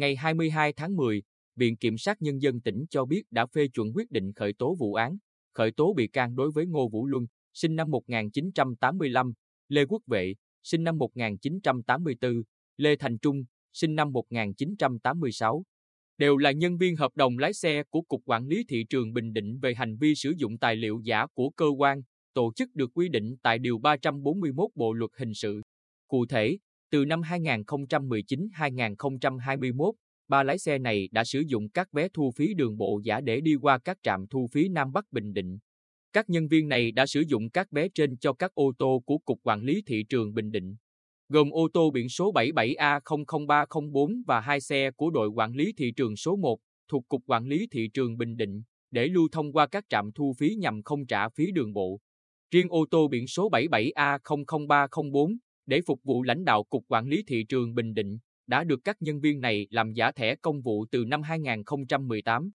ngày 22 tháng 10, Viện Kiểm sát Nhân dân tỉnh cho biết đã phê chuẩn quyết định khởi tố vụ án, khởi tố bị can đối với Ngô Vũ Luân, sinh năm 1985, Lê Quốc Vệ, sinh năm 1984, Lê Thành Trung, sinh năm 1986. Đều là nhân viên hợp đồng lái xe của Cục Quản lý Thị trường Bình Định về hành vi sử dụng tài liệu giả của cơ quan, tổ chức được quy định tại Điều 341 Bộ Luật Hình sự. Cụ thể, từ năm 2019-2021, ba lái xe này đã sử dụng các vé thu phí đường bộ giả để đi qua các trạm thu phí Nam Bắc Bình Định. Các nhân viên này đã sử dụng các vé trên cho các ô tô của Cục Quản lý Thị trường Bình Định, gồm ô tô biển số 77A00304 và hai xe của đội quản lý thị trường số 1 thuộc Cục Quản lý Thị trường Bình Định để lưu thông qua các trạm thu phí nhằm không trả phí đường bộ. Riêng ô tô biển số 77A00304 để phục vụ lãnh đạo Cục Quản lý Thị trường Bình Định, đã được các nhân viên này làm giả thẻ công vụ từ năm 2018.